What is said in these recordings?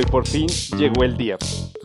Y por fin llegó el día.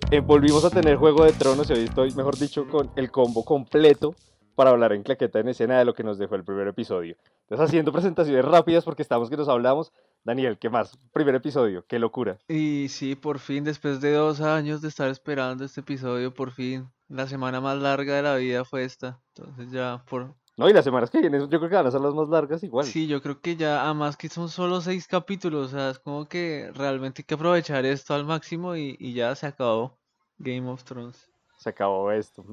Eh, volvimos a tener Juego de Tronos y hoy estoy, mejor dicho, con el combo completo para hablar en claqueta en escena de lo que nos dejó el primer episodio. Entonces, haciendo presentaciones rápidas porque estamos que nos hablamos. Daniel, ¿qué más? Primer episodio, qué locura. Y sí, por fin, después de dos años de estar esperando este episodio, por fin, la semana más larga de la vida fue esta. Entonces ya, por, no, y las semanas que vienen yo creo que van a ser las más largas igual. Sí, yo creo que ya, además que son solo seis capítulos, o sea, es como que realmente hay que aprovechar esto al máximo y, y ya se acabó Game of Thrones. Se acabó esto.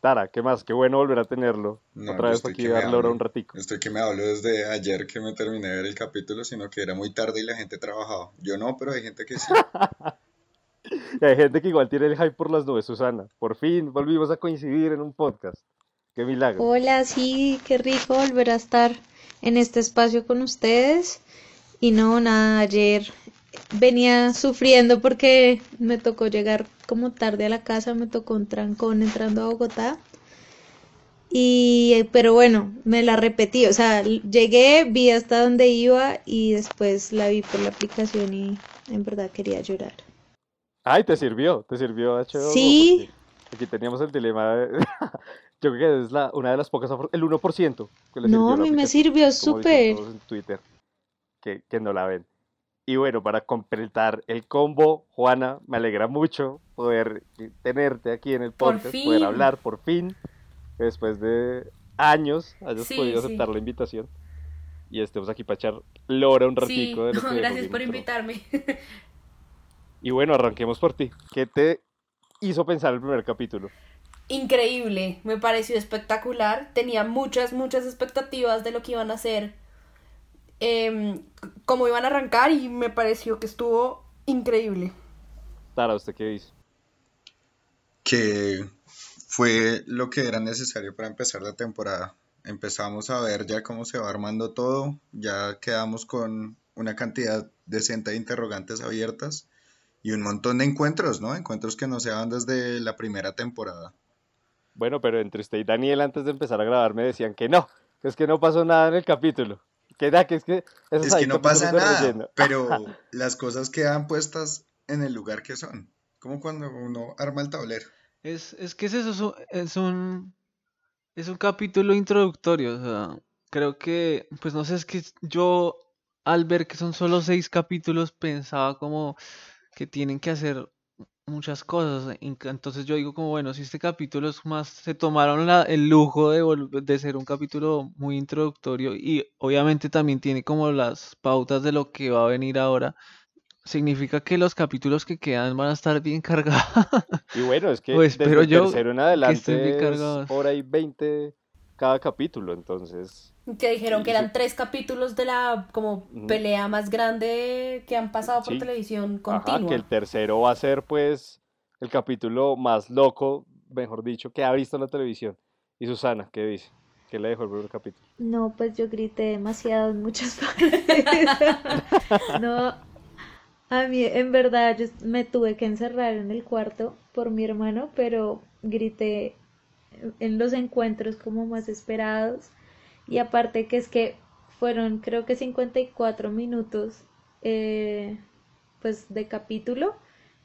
Tara, ¿qué más? Qué bueno volver a tenerlo. Otra vez aquí darle ahora un ratico. Estoy que me hablo desde ayer que me terminé de ver el capítulo, sino que era muy tarde y la gente trabajaba. Yo no, pero hay gente que sí. y hay gente que igual tiene el hype por las nubes, Susana. Por fin volvimos a coincidir en un podcast. Qué milagro. Hola, sí, qué rico volver a estar en este espacio con ustedes. Y no, nada, ayer venía sufriendo porque me tocó llegar como tarde a la casa, me tocó un trancón entrando a Bogotá. Y, pero bueno, me la repetí, o sea, llegué, vi hasta donde iba y después la vi por la aplicación y en verdad quería llorar. Ay, te sirvió, te sirvió HBO. Sí. Aquí teníamos el dilema de... Yo creo que es la, una de las pocas, el 1%. Que no, a mí me sirvió súper. En Twitter que, que no la ven. Y bueno, para completar el combo, Juana, me alegra mucho poder tenerte aquí en el podcast, poder hablar por fin, después de años hayas podido aceptar la invitación y estemos aquí para echar lora un ratico. de gracias por invitarme. Y bueno, arranquemos por ti. ¿Qué te hizo pensar el primer capítulo? Increíble, me pareció espectacular, tenía muchas, muchas expectativas de lo que iban a hacer, eh, cómo iban a arrancar y me pareció que estuvo increíble. Tara, ¿usted qué dice? Que fue lo que era necesario para empezar la temporada. Empezamos a ver ya cómo se va armando todo, ya quedamos con una cantidad decente de interrogantes abiertas y un montón de encuentros, ¿no? Encuentros que no se daban desde la primera temporada. Bueno, pero entre usted y Daniel antes de empezar a grabar me decían que no, que es que no pasó nada en el capítulo. Que da, que es que... Es que no pasa nada, pero las cosas quedan puestas en el lugar que son. Como cuando uno arma el tablero. Es, es que es eso, es un, es un capítulo introductorio. O sea, creo que, pues no sé, es que yo al ver que son solo seis capítulos pensaba como que tienen que hacer muchas cosas. Entonces yo digo como, bueno, si este capítulo es más, se tomaron la, el lujo de, de ser un capítulo muy introductorio y obviamente también tiene como las pautas de lo que va a venir ahora. Significa que los capítulos que quedan van a estar bien cargados. Y bueno, es que pues, desde el tercero en adelante es hora y 20 cada capítulo, entonces que dijeron que eran tres capítulos de la como pelea más grande que han pasado por televisión continua. Ajá, que el tercero va a ser pues el capítulo más loco, mejor dicho, que ha visto en la televisión. Y Susana, ¿qué dice? ¿Qué le dejó el primer capítulo? No, pues yo grité demasiado en muchas partes. no, a mí en verdad yo me tuve que encerrar en el cuarto por mi hermano, pero grité en los encuentros como más esperados. Y aparte que es que fueron creo que 54 minutos eh, pues de capítulo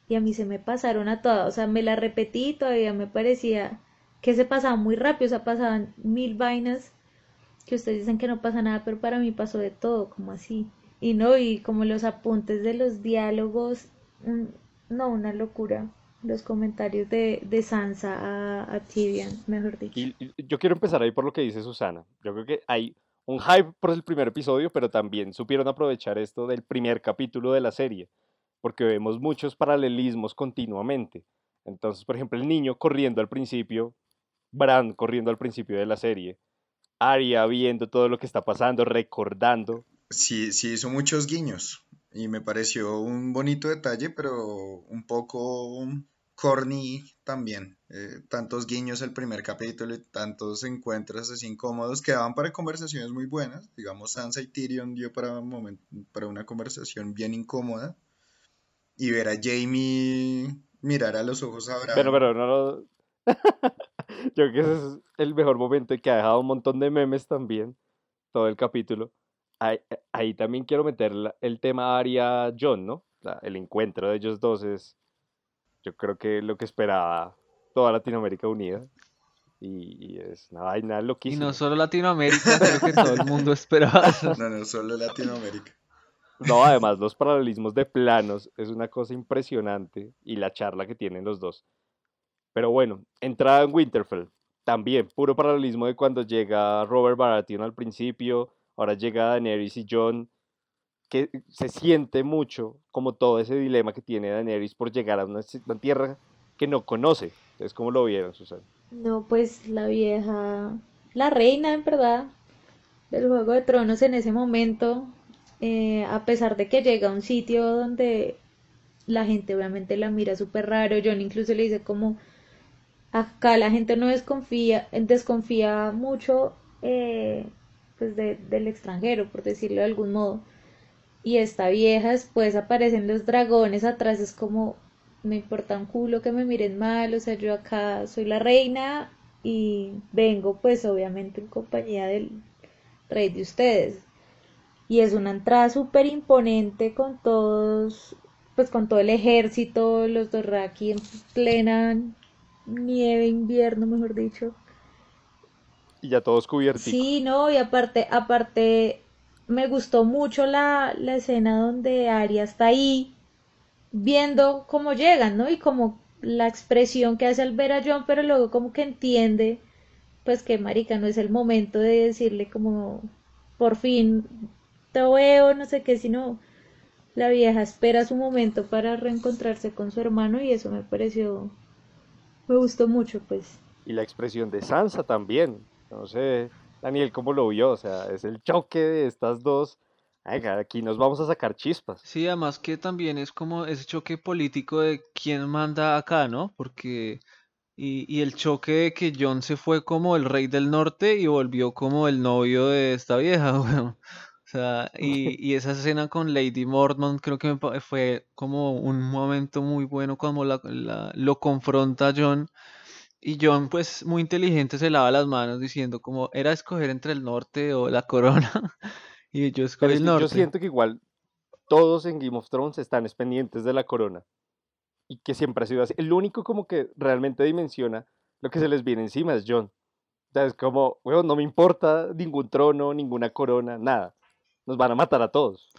y a mí se me pasaron a todas, o sea, me la repetí todavía me parecía que se pasaba muy rápido, o sea, pasaban mil vainas que ustedes dicen que no pasa nada, pero para mí pasó de todo, como así. Y no, y como los apuntes de los diálogos, no, una locura los comentarios de, de Sansa a, a, Tyrion, mejor dicho. Y, yo quiero empezar ahí por lo que dice Susana. Yo creo que hay un hype por el primer episodio, pero también supieron aprovechar esto del primer capítulo de la serie, porque vemos muchos paralelismos continuamente. Entonces, por ejemplo, el niño corriendo al principio, Bran corriendo al principio de la serie, Arya viendo todo lo que está pasando, recordando. Sí, sí hizo muchos guiños y me pareció un bonito detalle, pero un poco corny también. Eh, tantos guiños el primer capítulo y tantos encuentros así incómodos que daban para conversaciones muy buenas. Digamos, Sansa y Tyrion dio para, un para una conversación bien incómoda. Y ver a Jamie mirar a los ojos a Bran. Pero, pero, no lo... Yo creo que ese es el mejor momento y que ha dejado un montón de memes también, todo el capítulo ahí, también quiero meter el tema Aria John, ¿no? la- el encuentro de ellos dos es, yo creo que lo que esperaba toda Latinoamérica unida. Y, y es una vaina Y loquísima. no solo Latinoamérica, creo que todo el mundo esperaba eso. No, no, solo Latinoamérica. No, además los paralelismos de planos es una cosa impresionante y la charla que tienen los dos. Pero bueno, entrada en Winterfell, también puro paralelismo de cuando llega Robert Baratheon al principio, ahora llega Daenerys y Jon, que se siente mucho como todo ese dilema que tiene Daenerys por llegar a una tierra que no conoce. Entonces, ¿cómo lo vieron, Susana? No, pues la vieja, la reina en verdad del Juego de Tronos en ese momento, eh, a pesar de que llega a un sitio donde la gente obviamente la mira súper raro, John incluso le dice como acá la gente no desconfía, desconfía mucho eh, pues de- del extranjero, por decirlo de algún modo. Y esta vieja después aparecen los dragones atrás, es como, me importa un culo que me miren mal, o sea, yo acá soy la reina y vengo pues obviamente en compañía del rey de ustedes. Y es una entrada súper imponente con todos, pues con todo el ejército, los Dothraki en plena nieve, invierno, mejor dicho. Y ya todos cubiertos. Sí, no, y aparte, aparte, me gustó mucho la, la escena donde Arya está ahí viendo cómo llegan, ¿no? Y como la expresión que hace al ver a John, pero luego como que entiende, pues que marica, no es el momento de decirle como, por fin te veo, no sé qué, sino la vieja espera su momento para reencontrarse con su hermano y eso me pareció, me gustó mucho, pues. Y la expresión de Sansa también. No sé, Daniel, ¿cómo lo vio? O sea, es el choque de estas dos. Aquí nos vamos a sacar chispas. Sí, además que también es como ese choque político de quién manda acá, ¿no? Porque, y, y el choque de que Jon se fue como el rey del norte y volvió como el novio de esta vieja, weón. O sea, y, y esa escena con Lady Mormont creo que fue como un momento muy bueno cuando la, la- lo confronta Jon. Y Jon, pues muy inteligente, se lava las manos diciendo como era escoger entre el norte o la corona. Y yo escogí es el que yo norte. siento que igual todos en Game of Thrones están es pendientes de la corona. Y que siempre ha sido así. El único como que realmente dimensiona lo que se les viene encima es Jon. O sea, es como, bueno, no me importa ningún trono, ninguna corona, nada. Nos van a matar a todos.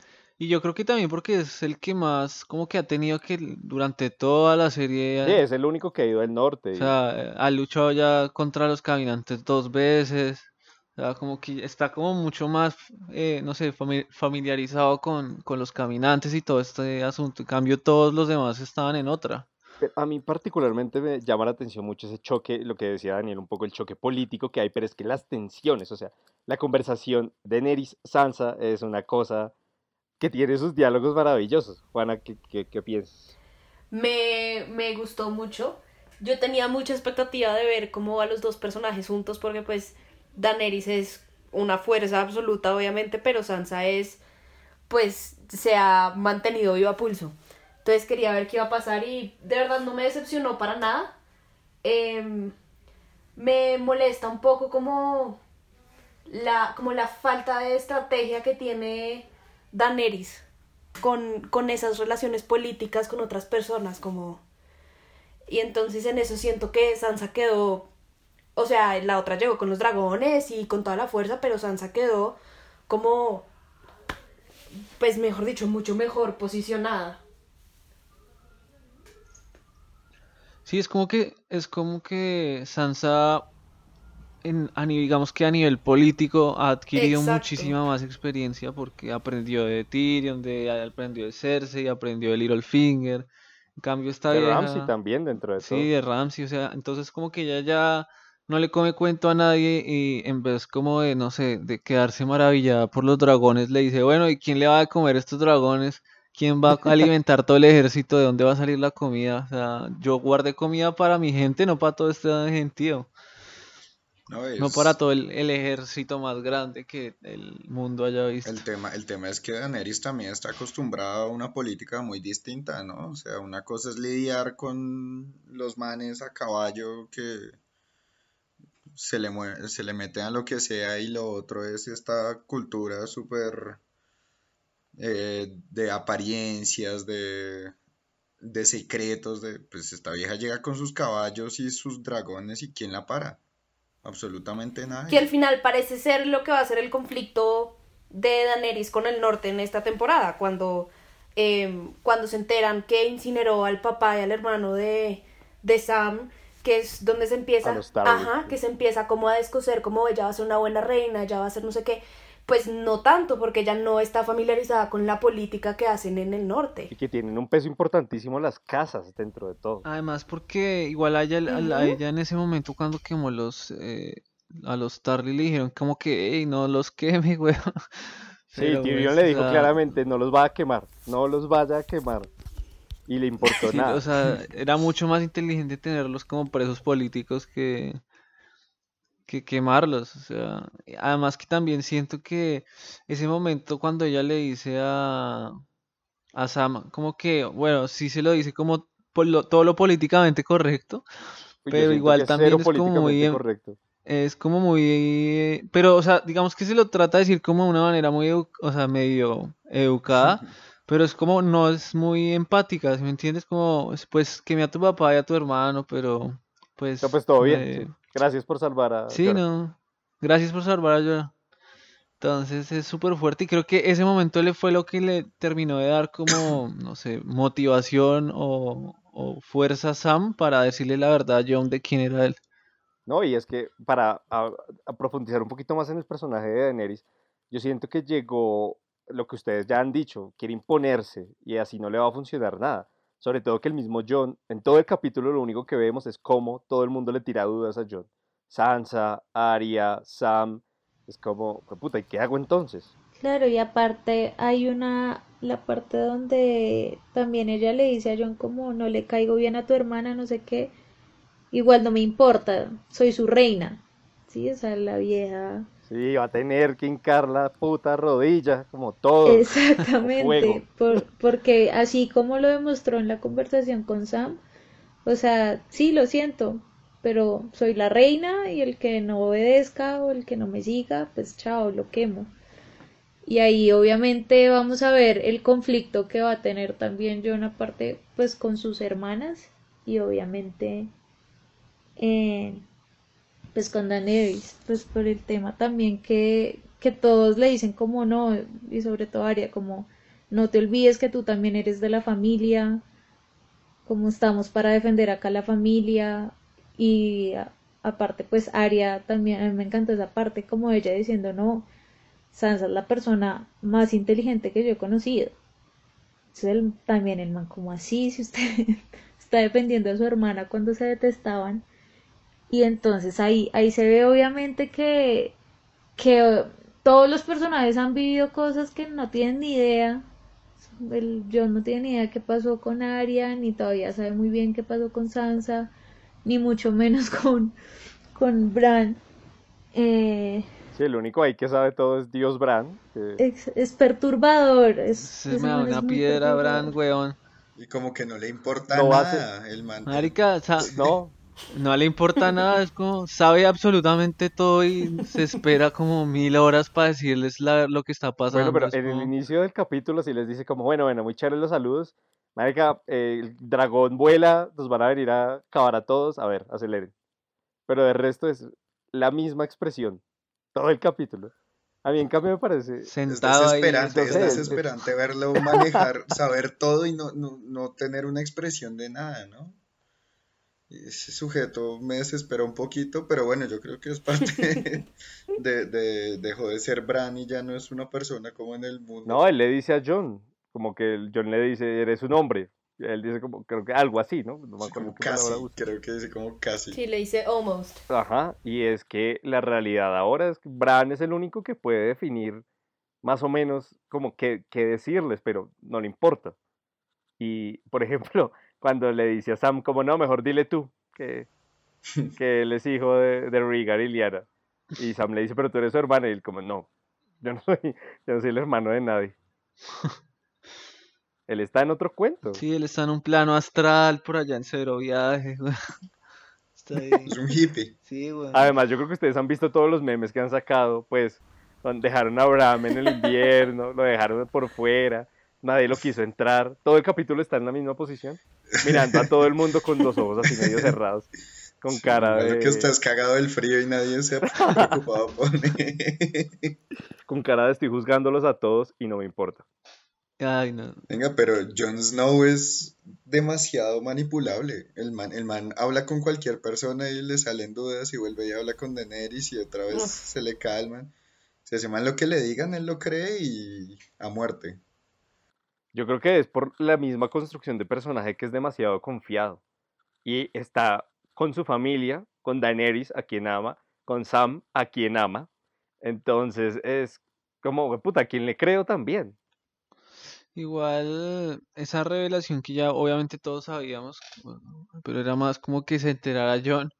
Y yo creo que también porque es el que más como que ha tenido que durante toda la serie, Sí, es el único que ha ido al norte. o sea, eh, ha luchado ya contra los caminantes dos veces, o sea, como que está como mucho más, eh, no sé, fami- familiarizado con, con los caminantes y todo este asunto. En cambio, todos los demás estaban en otra. A mí particularmente me llama la atención mucho ese choque, lo que decía Daniel, un poco el choque político que hay, pero es que las tensiones, o sea, la conversación de Neris Sansa es una cosa que tiene sus diálogos maravillosos. Juana, ¿qué, piensas? Me, me gustó mucho. Yo tenía mucha expectativa de ver cómo a los dos personajes juntos, porque pues Daenerys es una fuerza absoluta, obviamente, pero Sansa es, pues, se ha mantenido viva a pulso. Entonces quería ver qué iba a pasar y de verdad no me decepcionó para nada. Em, me molesta un poco como la, como la falta de estrategia que tiene Daenerys con, con esas relaciones políticas con otras personas, como... Y entonces en eso siento que Sansa quedó, o sea, la otra llegó con los dragones y con toda la fuerza, pero Sansa quedó como, pues mejor dicho, mucho mejor posicionada. Sí, es como que, es como que Sansa, en, a ni- digamos que a nivel político, ha adquirido Exacto. muchísima más experiencia porque aprendió de Tyrion, de, aprendió de Cersei, aprendió de Littlefinger. En cambio, esta De vieja, Ramsay también dentro de todo. sí, de Ramsay, o sea, entonces como que ella ya no le come cuento a nadie y en vez como de, no sé, de quedarse maravillada por los dragones, le dice, bueno, ¿y quién le va a comer estos dragones? ¿Quién va a alimentar todo el ejército? ¿De dónde va a salir la comida? O sea, yo guardé comida para mi gente, no para todo este gentío. No, para todo el, el ejército más grande que el mundo haya visto. El tema, el tema es que Daenerys también está acostumbrada a una política muy distinta, ¿no? O sea, una cosa es lidiar con los manes a caballo que se le, mue- se le meten a lo que sea y lo otro es esta cultura súper eh, de apariencias, de, de secretos, de, pues esta vieja llega con sus caballos y sus dragones y ¿quién la para? Absolutamente nadie. Que al final parece ser lo que va a ser el conflicto de Daenerys con el norte en esta temporada, cuando, em, cuando se enteran que incineró al papá y al hermano de, de Sam, que es donde se empieza, ajá, que se empieza como a descoser, como ella va a ser una buena reina, ella va a ser no sé qué, pues no tanto, porque ella no está familiarizada con la política que hacen en el norte. Y que tienen un peso importantísimo las casas dentro de todo. Además, porque igual a ella, a ella en ese momento cuando quemó los eh, a los Tarly le dijeron como que, hey, no los queme, weón. Sí, Tyrion pues, le o dijo sea, claramente, no los va a quemar, no los vaya a quemar. Y le importó sí, nada. o sea, era mucho más inteligente tenerlos como presos políticos que, que quemarlos. O sea, además que también siento que ese momento cuando ella le dice a, a Sam, como que, bueno, sí se lo dice como por lo- todo lo políticamente correcto, pero igual también es como muy em- correcto. Es como muy, pero, o sea, digamos que se lo trata de decir como de una manera muy, o sea, medio educada, pero es como, no es muy empática, ¿sí me entiendes? Como, pues, queme a tu papá y a tu hermano, pero, pues, No, pues todo bien. eh. Gracias por salvar a sí, no, gracias por salvar a Jorah. Entonces es súper fuerte y creo que ese momento le fue lo que le terminó de dar como, no sé, motivación o, o fuerza a Sam para decirle la verdad a Jon de quién era él. No, y es que para a- a profundizar un poquito más en el personaje de Daenerys, yo siento que llegó lo que ustedes ya han dicho, quiere imponerse y así no le va a funcionar nada. Sobre todo que el mismo Jon, en todo el capítulo lo único que vemos es cómo todo el mundo le tira dudas a Jon. Sansa, Arya, Sam, es como, "Jue puta, ¿y qué hago entonces? Claro, y aparte hay una, la parte donde también ella le dice a John como no le caigo bien a tu hermana, no sé qué, igual no me importa, soy su reina. Sí, o sea, la vieja. Sí, va a tener que hincar la puta rodilla, como todo. Exactamente, por- porque así como lo demostró en la conversación con Sam, o sea, sí, lo siento, pero soy la reina y el que no obedezca o el que no me siga, pues chao, lo quemo. Y ahí obviamente vamos a ver el conflicto que va a tener también John aparte pues con sus hermanas y obviamente eh, pues con Daenerys, pues por el tema también que, que todos le dicen como no, y sobre todo Arya, como no te olvides que tú también eres de la familia, como estamos para defender acá la familia, y aparte pues Arya también, a mí me encantó esa parte como ella diciendo no, Sansa es la persona más inteligente que yo he conocido. Entonces él- también el man como así, si usted está defendiendo a su hermana cuando se detestaban. Y entonces ahí, ahí se ve obviamente que, que todos los personajes han vivido cosas que no tienen ni idea. El Jon no tiene ni idea qué pasó con Arya, ni todavía sabe muy bien qué pasó con Sansa, ni mucho menos con, con Bran. Eh, Sí, el único ahí que sabe todo es Dios Bran. que- es, es perturbador. Es, Se me da una piedra. Bran, weón. Y como que no le importa No hace- nada el man. Marica, o sea, No, no le importa nada, es como, sabe absolutamente todo y se espera como mil horas para decirles la- lo que está pasando. Bueno, pero es en el inicio del capítulo sí les dice como, bueno, bueno, muy chévere los saludos. Marica, eh, el dragón vuela, nos van a venir a acabar a todos. A ver, aceleren. Pero de resto es la misma expresión. Todo el capítulo. A mí en cambio me parece... Es sentado ahí. desesperante, es entonces- desesperante verlo manejar, saber todo y no, no, no tener una expresión de nada, ¿no? Ese sujeto me desespera un poquito, pero bueno, yo creo que es parte de, de, dejó de ser Bran y ya no es una persona como en el mundo. No, él le dice a John, como que John le dice, eres un hombre. Él dice como, creo que algo así, ¿no? No me Sí, acuerdo como casi, creo que dice como casi. Sí, le dice almost. Ajá, y es que la realidad ahora es que Bran es el único que puede definir más o menos como qué, qué decirles, pero no le importa. Y, por ejemplo, cuando le dice a Sam como, no, mejor dile tú, que, que él es hijo de, de Rhaegar y Lyanna. Y Sam le dice, pero tú eres su hermana, y él como, no, yo no soy, yo no soy el hermano de nadie. Él está en otro cuento. Sí, él está en un plano astral por allá en cero viaje. weón. Está ahí. Es un hippie. Sí, weón. Además, yo creo que ustedes han visto todos los memes que han sacado, pues, Cuando dejaron a Abraham en el invierno, lo dejaron por fuera, nadie lo quiso entrar. Todo el capítulo está en la misma posición, mirando a todo el mundo con los ojos así medio cerrados, con cara Claro de... que estás cagado del frío y nadie se ha preocupado por mí. Con cara de estoy juzgándolos a todos y no me importa. Ay, no. Venga, pero Jon Snow es demasiado manipulable. El man, el man habla con cualquier persona y le salen dudas y vuelve y habla con Daenerys y otra vez Uf. se le calman. Si ese man lo que le digan, él lo cree y a muerte. Yo creo que es por la misma construcción de personaje que es demasiado confiado. Y está con su familia, con Daenerys, a quien ama, con Sam, a quien ama. Entonces es como, puta, a quien le creo también. Igual esa revelación que ya obviamente todos sabíamos, pero era más como que se enterara John.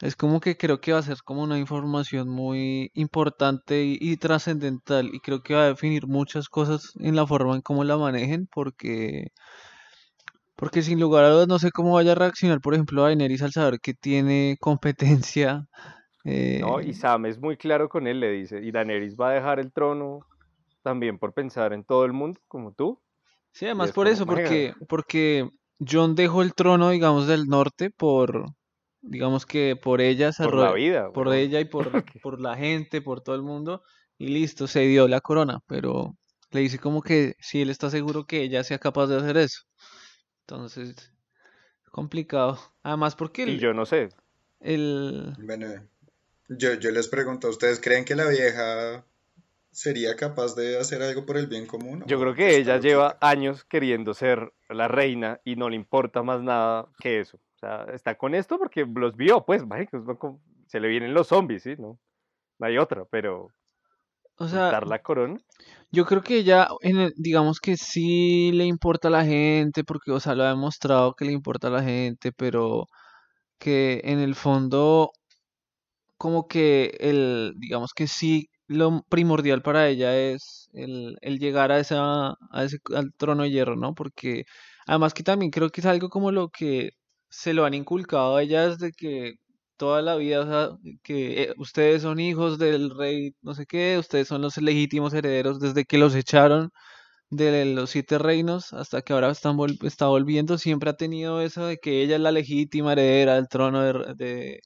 Es como que creo que va a ser como una información muy importante y, y trascendental y creo que va a definir muchas cosas en la forma en cómo la manejen porque porque sin lugar a dudas no sé cómo vaya a reaccionar, por ejemplo, Daenerys al saber que tiene competencia ¿no? Y eh, Sam es muy claro con él, le dice, y Daenerys va a dejar el trono también por pensar en todo el mundo, como tú. Sí, Y además es por eso, "Marica, porque, porque John dejó el trono, digamos, del norte por, digamos que por ella se por la vida, por ella y por, por la gente, por todo el mundo, y listo, se dio la corona, pero le dice como que si él está seguro que ella sea capaz de hacer eso. Entonces, complicado. Además porque Y el, yo no sé, el, Bueno, yo, yo les pregunto, ¿ustedes creen que la vieja sería capaz de hacer algo por el bien común? yo ¿O creo que está ella lleva años queriendo ser la reina y no le importa más nada que eso. Sea, está con esto porque los vio, pues, marica, es como- se le vienen los zombies, ¿sí? No, no hay otra, pero o sea, quitar la corona. Yo creo que ella, en el- digamos que sí le importa a la gente, porque, o sea, lo ha demostrado que le importa a la gente, pero que en el fondo, como que el, digamos que sí, lo primordial para ella es el, el llegar a esa, a ese, al trono de hierro, ¿no? Porque además que también creo que es algo como lo que se lo han inculcado a ella desde que toda la vida, o sea, que eh, ustedes son hijos del rey, no sé qué, ustedes son los legítimos herederos desde que los echaron de los siete reinos hasta que ahora están está volviendo, siempre ha tenido eso de que ella es la legítima heredera del trono de, de-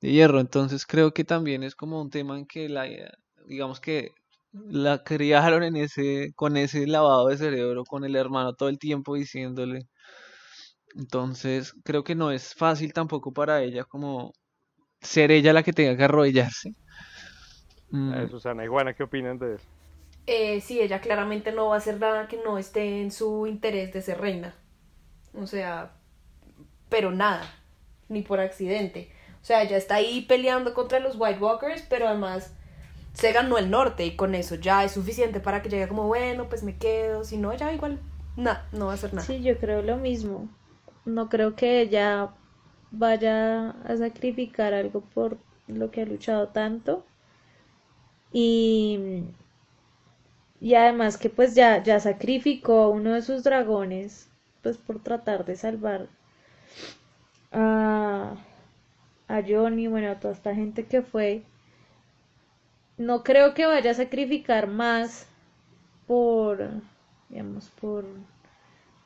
de hierro. Entonces creo que también es como un tema en que la, digamos que la criaron en ese, con ese lavado de cerebro, con el hermano todo el tiempo diciéndole. Entonces creo que no es fácil tampoco para ella como ser ella la que tenga que arrodillarse. Mm, Eh, Susana Iguana, ¿qué opinan de eso? Eh, sí, ella claramente no va a hacer nada que no esté en su interés de ser reina. O sea, pero nada, ni por accidente. O sea, ella está ahí peleando contra los White Walkers, pero además se ganó el norte y con eso ya es suficiente para que llegue como, bueno, pues me quedo. Si no, ella igual, nada, no va a hacer nada. Sí, yo creo lo mismo. No creo que ella vaya a sacrificar algo por lo que ha luchado tanto. Y, y además que pues ya, ya sacrificó uno de sus dragones, pues por tratar de salvar a, a Johnny, bueno, a toda esta gente que fue. No creo que vaya a sacrificar más por, digamos, por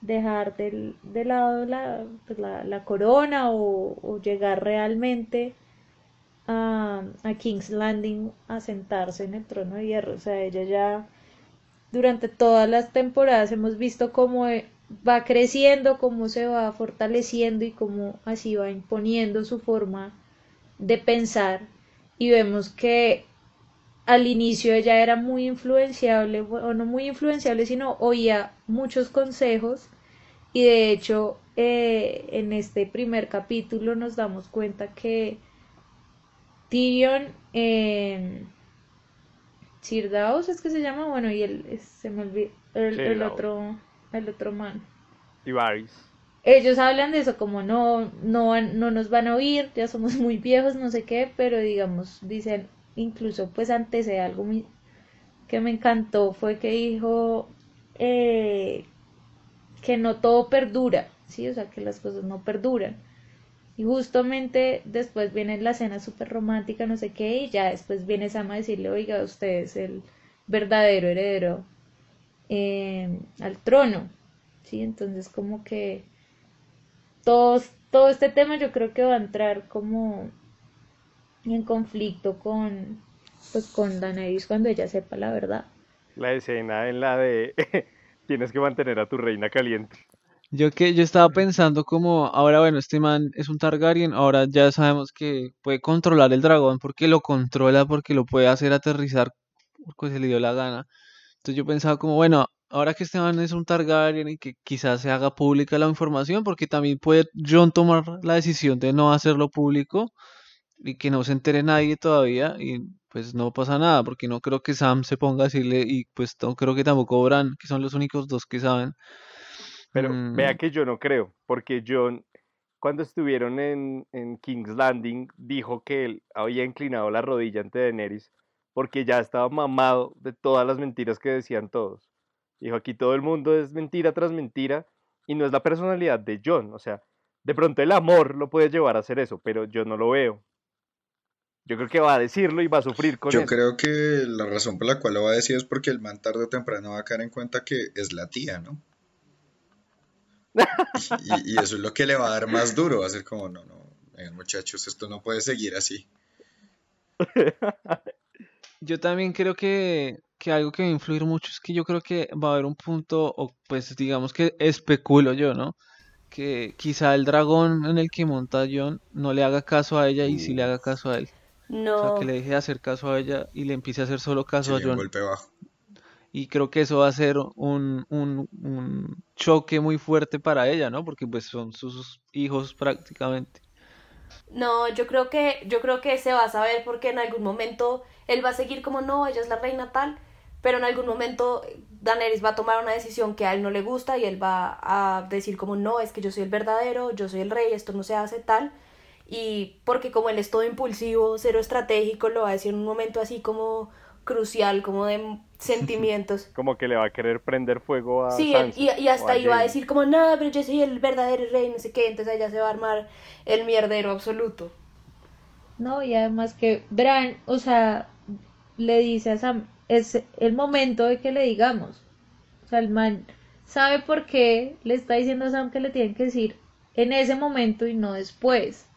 dejar del, de lado la, pues, la, corona o, o llegar realmente a, a King's Landing a sentarse en el trono de hierro. O sea, ella ya durante todas las temporadas hemos visto cómo eh, va creciendo, cómo se va fortaleciendo y cómo así va imponiendo su forma de pensar. Y vemos que al inicio ella era muy influenciable, o no muy influenciable, sino oía muchos consejos y de hecho eh, en este primer capítulo nos damos cuenta que Tyrion, eh, Sir es que se llama, bueno, y es- se me olvidó, el, Sí, el Davos. otro, el otro man. Y Varys. Ellos hablan de eso como no, no, no nos van a oír, ya somos muy viejos, no sé qué, pero digamos, dicen, incluso pues antes de algo muy- que me encantó fue que dijo eh, que no todo perdura, ¿sí? O sea, que las cosas no perduran. Y justamente después viene la escena súper romántica, no sé qué, y ya después viene Sam a decirle, oiga, usted es el verdadero heredero eh, al trono. ¿Sí? Entonces como que todo, todo este tema yo creo que va a entrar como en conflicto con, pues con cuando ella sepa la verdad. La escena en la de tienes que mantener a tu reina caliente. Yo que yo estaba pensando como, ahora bueno, este man es un Targaryen, ahora ya sabemos que puede controlar el dragón porque lo controla, porque lo puede hacer aterrizar porque se le dio la gana. Entonces yo pensaba como, bueno, ahora que este man es un Targaryen y que quizás se haga pública la información, porque también puede John tomar la decisión de no hacerlo público y que no se entere nadie todavía y pues no pasa nada, porque no creo que Sam se ponga a decirle y pues no creo que tampoco Bran, que son los únicos dos que saben. Pero Mm, vea que yo no creo, porque John, cuando estuvieron en, en King's Landing, dijo que él había inclinado la rodilla ante Daenerys porque ya estaba mamado de todas las mentiras que decían todos. Dijo, aquí todo el mundo es mentira tras mentira y no es la personalidad de John. O sea, de pronto el amor lo puede llevar a hacer eso, pero yo no lo veo. Yo creo que va a decirlo y va a sufrir con Yo eso. creo que la razón por la cual lo va a decir es porque el man tarde o temprano va a caer en cuenta que es la tía, ¿no? Y, y eso es lo que le va a dar más duro, va a ser como, no, no, vengan, muchachos, esto no puede seguir así. Yo también creo que, que algo que va a influir mucho es que yo creo que va a haber un punto, o pues digamos que especulo yo, ¿no? Que quizá el dragón en el que monta John no le haga caso a ella y sí le haga caso a él. O sea, No, que le deje de hacer caso a ella y le empiece a hacer solo caso a un John. golpe bajo. Y creo que eso va a ser un, un, un choque muy fuerte para ella, ¿no? Porque pues son sus hijos prácticamente. no, yo creo que, yo creo que se va a saber porque en algún momento él va a seguir como no, ella es la reina tal, pero en algún momento Daenerys va a tomar una decisión que a él no le gusta y él va a decir como no, es que yo soy el verdadero, yo soy el rey, esto no se hace tal. Y porque como él es todo impulsivo, cero estratégico, lo va a decir en un momento así como crucial, como de sentimientos. Como que le va a querer prender fuego a Sí, Sansa y, hasta a ahí va a decir como, no, pero yo soy el verdadero rey, no sé qué, entonces allá se va a armar el mierdero absoluto. No, y además que Bran, o sea, le dice a Sam, es el momento de que le digamos. O sea, el man sabe por qué le está diciendo a Sam que le tienen que decir en ese momento y no después.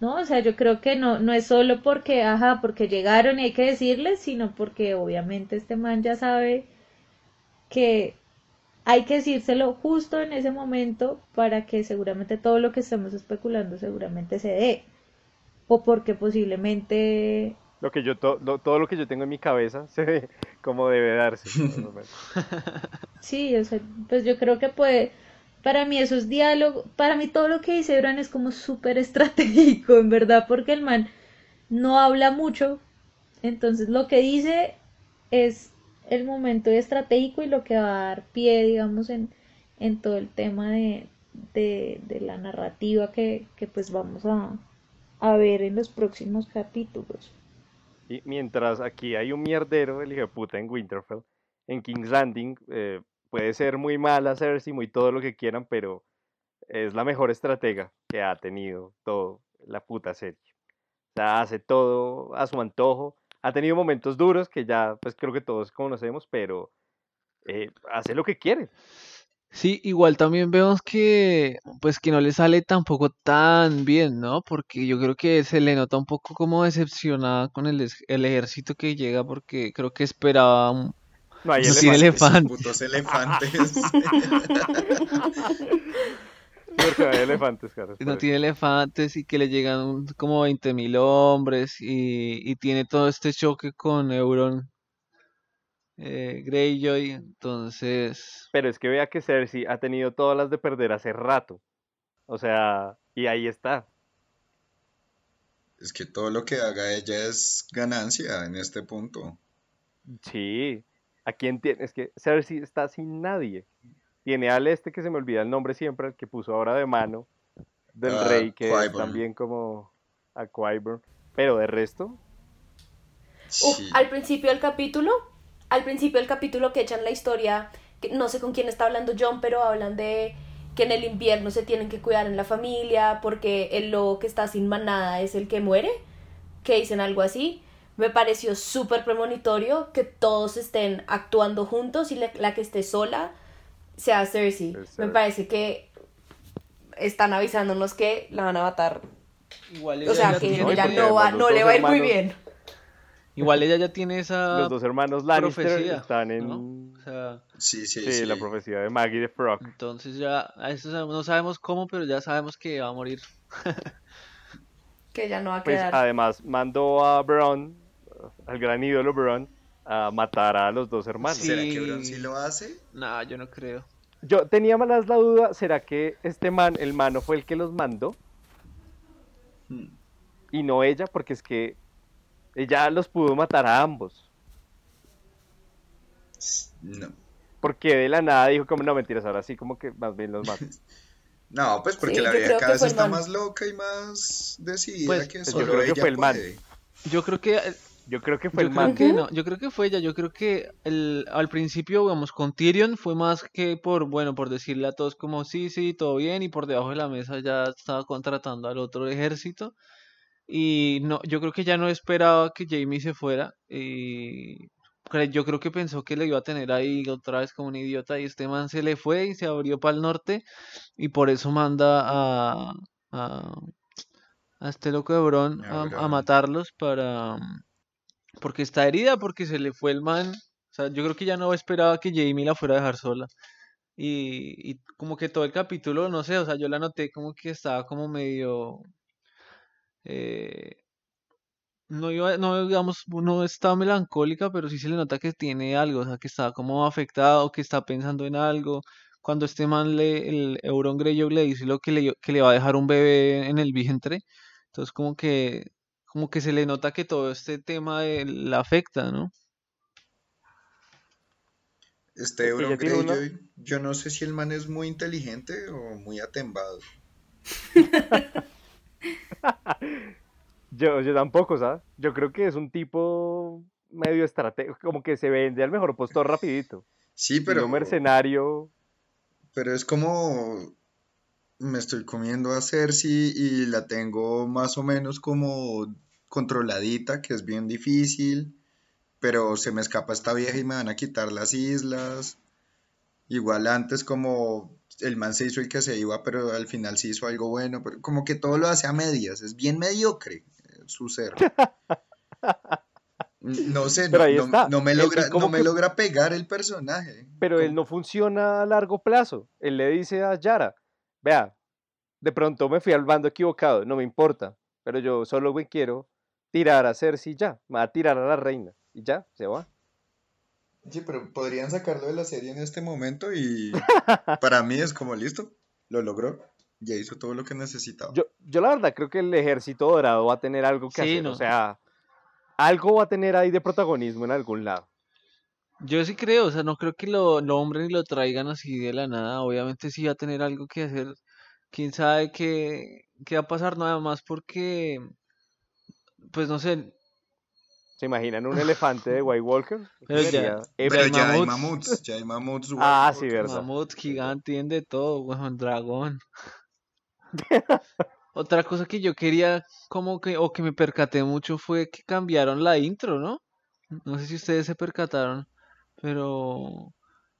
¿No? O sea, yo creo que no, no es solo porque, ajá, porque llegaron y hay que decirles, sino porque obviamente este man ya sabe que hay que decírselo justo en ese momento para que seguramente todo lo que estamos especulando seguramente se dé. O porque posiblemente Lo que yo to- lo- todo lo que yo tengo en mi cabeza se ve como debe darse. Sí, o sea, pues yo creo que puede, para mí eso es diálogo, para mí todo lo que dice Bran es como súper estratégico, en verdad, porque el man no habla mucho, entonces lo que dice es el momento estratégico y lo que va a dar pie, digamos, en, en todo el tema de, de, de la narrativa que, que pues vamos a, a ver en los próximos capítulos. Y mientras aquí hay un mierdero, el hijo de puta en Winterfell, en King's Landing, eh, puede ser muy mala Cersei, muy todo lo que quieran, pero es la mejor estratega que ha tenido todo la puta serie. O sea, hace todo a su antojo. Ha tenido momentos duros que ya, pues creo que todos conocemos, pero eh, hace lo que quiere. Sí, igual también vemos que pues que no le sale tampoco tan bien, ¿no? Porque yo creo que se le nota un poco como decepcionada con el, el ejército que llega porque creo que esperaba No hay elefantes. Putos elefantes. Porque no hay elefantes, tiene elefantes y que le llegan un- como 20.000 hombres y, y tiene todo este choque con Euron eh, Greyjoy, entonces Pero es que vea que Cersei ha tenido todas las de perder hace rato. O sea, y ahí está. Es que todo lo que haga ella es ganancia en este punto. Sí. ¿A quién tiene? Es que Cersei está sin nadie. Tiene al este que se me olvida el nombre siempre, el que puso ahora de mano del Ah, rey, que es también como a Qyburn. Pero de resto, al principio del capítulo, al principio del capítulo que echan la historia, que no sé con quién está hablando John, pero hablan de que en el invierno se tienen que cuidar en la familia porque el lobo que está sin manada es el que muere, que dicen algo así. Me pareció súper premonitorio que todos estén actuando juntos y la, la que esté sola sea Cersei. Es Me parece que están avisándonos que la van a matar. Igual O ella sea, ya que ella no, va, no le dos va a ir muy hermanos- bien. Igual ella ya tiene esa Los dos hermanos Lannister profecía. están en... ¿no? O sea, Sí, sí, Sí, sí. la profecía de Maggie de Frog. entonces ya, a eso sabemos- no sabemos cómo, pero ya sabemos que va a morir. Que ella no va a Pues quedar. además mandó a Bron, al gran ídolo Bron, a matar a los dos hermanos. Sí. ¿Será que Bron sí lo hace? Nah, yo no creo. Yo tenía más la duda, ¿será que este man, el mano, fue el que los mandó Hmm. y no ella? Porque es que ella los pudo matar a ambos. No. Porque de la nada dijo como no mentiras, ahora sí como que más bien los mato. No, pues porque Sí, la yo vida creo cada que vez está man. más loca y más decidida Pues, que yo solo creo que ella fue el man. puede. Yo creo que eh, Yo creo que fue Yo el man. que no, yo creo que fue ella, yo creo que el, al principio, vamos, con Tyrion fue más que por, bueno, por decirle a todos como sí, sí, todo bien, y por debajo de la mesa ya estaba contratando al otro ejército, y no, yo creo que ya no esperaba que Jamie se fuera, y yo creo que pensó que le iba a tener ahí otra vez como un idiota, y este man se le fue y se abrió para el norte, y por eso manda a, a, a este loco de Bron A matarlos para porque está herida, porque se le fue el man. O sea, yo creo que ya no esperaba que Jamie la fuera a dejar sola. Y, y como que todo el capítulo, no sé, o sea, yo la noté como que estaba como medio... eh, no iba, no digamos, no estaba melancólica, pero sí se le nota que tiene algo, o sea, que está como afectado, que está pensando en algo. Cuando este man le, el Euron Greyjoy le dice lo que le, que le va a dejar un bebé en el vientre, entonces como que como que se le nota que todo este tema de- la afecta, ¿no? Este tiene una- Greyjoy, yo no sé si el man es muy inteligente o muy atembado. Yo, yo tampoco, ¿sabes? Yo creo que es un tipo medio estratégico, como que se vende al mejor postor rapidito. Sí, Pero pero, mercenario, pero es como me estoy comiendo a Cersei y la tengo más o menos como controladita, que es bien difícil, pero se me escapa esta vieja y me van a quitar las islas. Igual antes como el man se hizo el que se iba, pero al final se hizo algo bueno, pero como que todo lo hace a medias, es bien mediocre eh, su ser. No sé, no, me logra, no me que- logra pegar el personaje. pero él no funciona a largo plazo. Él le dice a Yara, vea, de pronto me fui al bando equivocado, no me importa, pero yo solo me quiero tirar a Cersei y ya, me va a tirar a la reina y ya, se va. Sí, pero podrían sacarlo de la serie en este momento y para mí es como listo, lo logró, ya hizo todo lo que necesitaba. Yo, yo la verdad creo que el ejército dorado va a tener algo que Sí, hacer, no. o sea, algo va a tener ahí de protagonismo en algún lado. Yo sí creo, o sea, no creo que lo nombren y lo traigan así de la nada. Obviamente sí va a tener algo que hacer. Quién sabe qué, qué va a pasar nada más porque, pues no sé, ¿Se imaginan un elefante de White Walker? Pero ya- Pero ya hay mamuts. mamuts, ya hay mamuts. Ah, sí, verdad. mamut gigante, tienen de todo, weón, dragón. Otra cosa que yo quería, como que, o que me percaté mucho fue que cambiaron la intro, ¿no? No sé si ustedes se percataron, pero